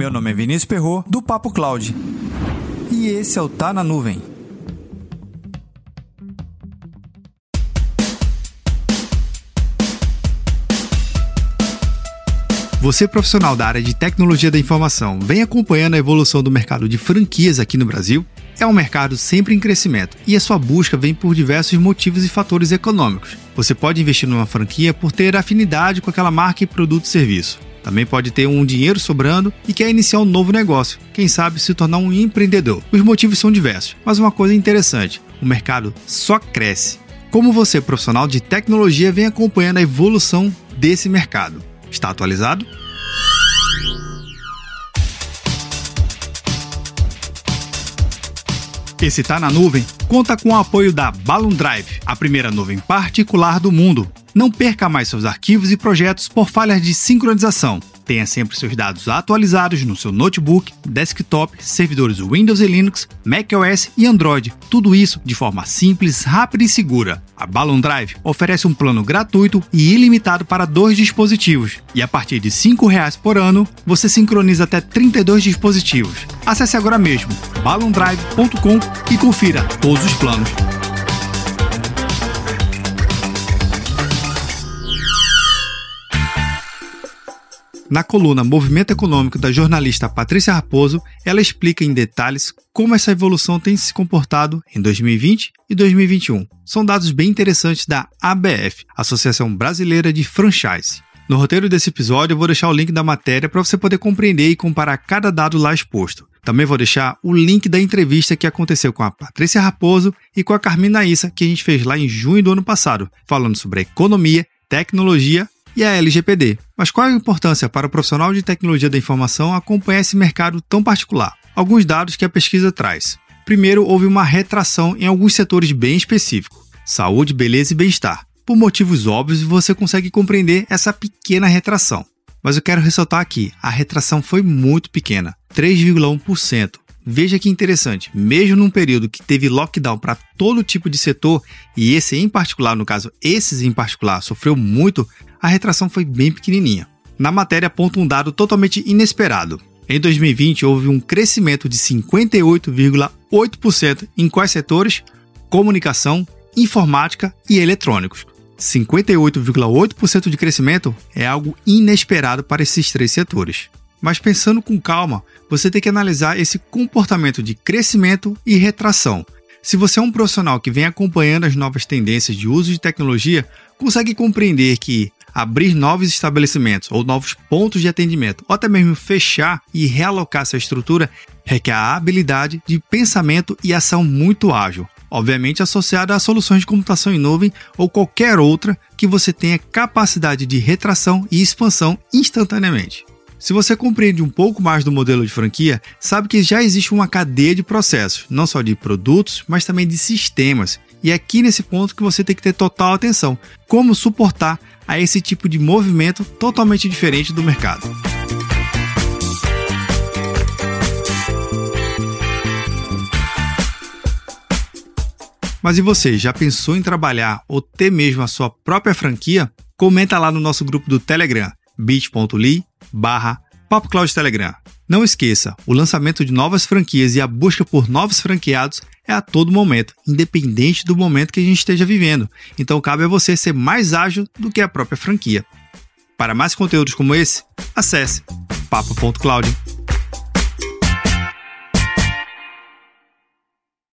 Meu nome é Vinícius Perro do Papo Cloud. E esse é o Tá na Nuvem. Você, profissional da área de tecnologia da informação, vem acompanhando a evolução do mercado de franquias aqui no Brasil? É um mercado sempre em crescimento e a sua busca vem por diversos motivos e fatores econômicos. Você pode investir numa franquia por ter afinidade com aquela marca e produto e serviço. Também pode ter um dinheiro sobrando e quer iniciar um novo negócio, quem sabe se tornar um empreendedor. Os motivos são diversos, mas uma coisa interessante: o mercado só cresce. Como você, profissional de tecnologia, vem acompanhando a evolução desse mercado? Está atualizado? Esse Tá na Nuvem conta com o apoio da Balloon Drive, a primeira nuvem particular do mundo. Não perca mais seus arquivos e projetos por falhas de sincronização. Tenha sempre seus dados atualizados no seu notebook, desktop, servidores Windows e Linux, macOS e Android. Tudo isso de forma simples, rápida e segura. A Balloon Drive oferece um plano gratuito e ilimitado para dois dispositivos. E a partir de R$ 5,00 por ano, você sincroniza até 32 dispositivos. Acesse agora mesmo balloondrive.com e confira todos os planos. Na coluna Movimento Econômico da jornalista Patrícia Raposo, ela explica em detalhes como essa evolução tem se comportado em 2020 e 2021. São dados bem interessantes da ABF, Associação Brasileira de Franchise. No roteiro desse episódio, eu vou deixar o link da matéria para você poder compreender e comparar cada dado lá exposto. Também vou deixar o link da entrevista que aconteceu com a Patrícia Raposo e com a Carmina Issa, que a gente fez lá em junho do ano passado, falando sobre economia, tecnologia e a LGPD. Mas qual é a importância para o profissional de tecnologia da informação acompanhar esse mercado tão particular? Alguns dados que a pesquisa traz. Primeiro, houve uma retração em alguns setores bem específicos: saúde, beleza e bem-estar. Por motivos óbvios, você consegue compreender essa pequena retração. Mas eu quero ressaltar aqui: a retração foi muito pequena 3,1%. Veja que interessante, mesmo num período que teve lockdown para todo tipo de setor, e esse em particular, no caso, esses em particular, sofreu muito, a retração foi bem pequenininha. Na matéria aponta um dado totalmente inesperado. Em 2020 houve um crescimento de 58,8% em quais setores? Comunicação, informática e eletrônicos. 58,8% de crescimento é algo inesperado para esses três setores. Mas pensando com calma, você tem que analisar esse comportamento de crescimento e retração. Se você é um profissional que vem acompanhando as novas tendências de uso de tecnologia, consegue compreender que abrir novos estabelecimentos ou novos pontos de atendimento, ou até mesmo fechar e realocar essa estrutura, requer a habilidade de pensamento e ação muito ágil, obviamente associada a soluções de computação em nuvem ou qualquer outra que você tenha capacidade de retração e expansão instantaneamente. Se você compreende um pouco mais do modelo de franquia, sabe que já existe uma cadeia de processos, não só de produtos, mas também de sistemas. E é aqui nesse ponto que você tem que ter total atenção. Como suportar a esse tipo de movimento totalmente diferente do mercado. Mas e você, já pensou em trabalhar ou ter mesmo a sua própria franquia? Comenta lá no nosso grupo do Telegram, bit.ly barra Telegram. Não esqueça, o lançamento de novas franquias e a busca por novos franqueados é a todo momento, independente do momento que a gente esteja vivendo. Então cabe a você ser mais ágil do que a própria franquia. Para mais conteúdos como esse, acesse papo.cloud.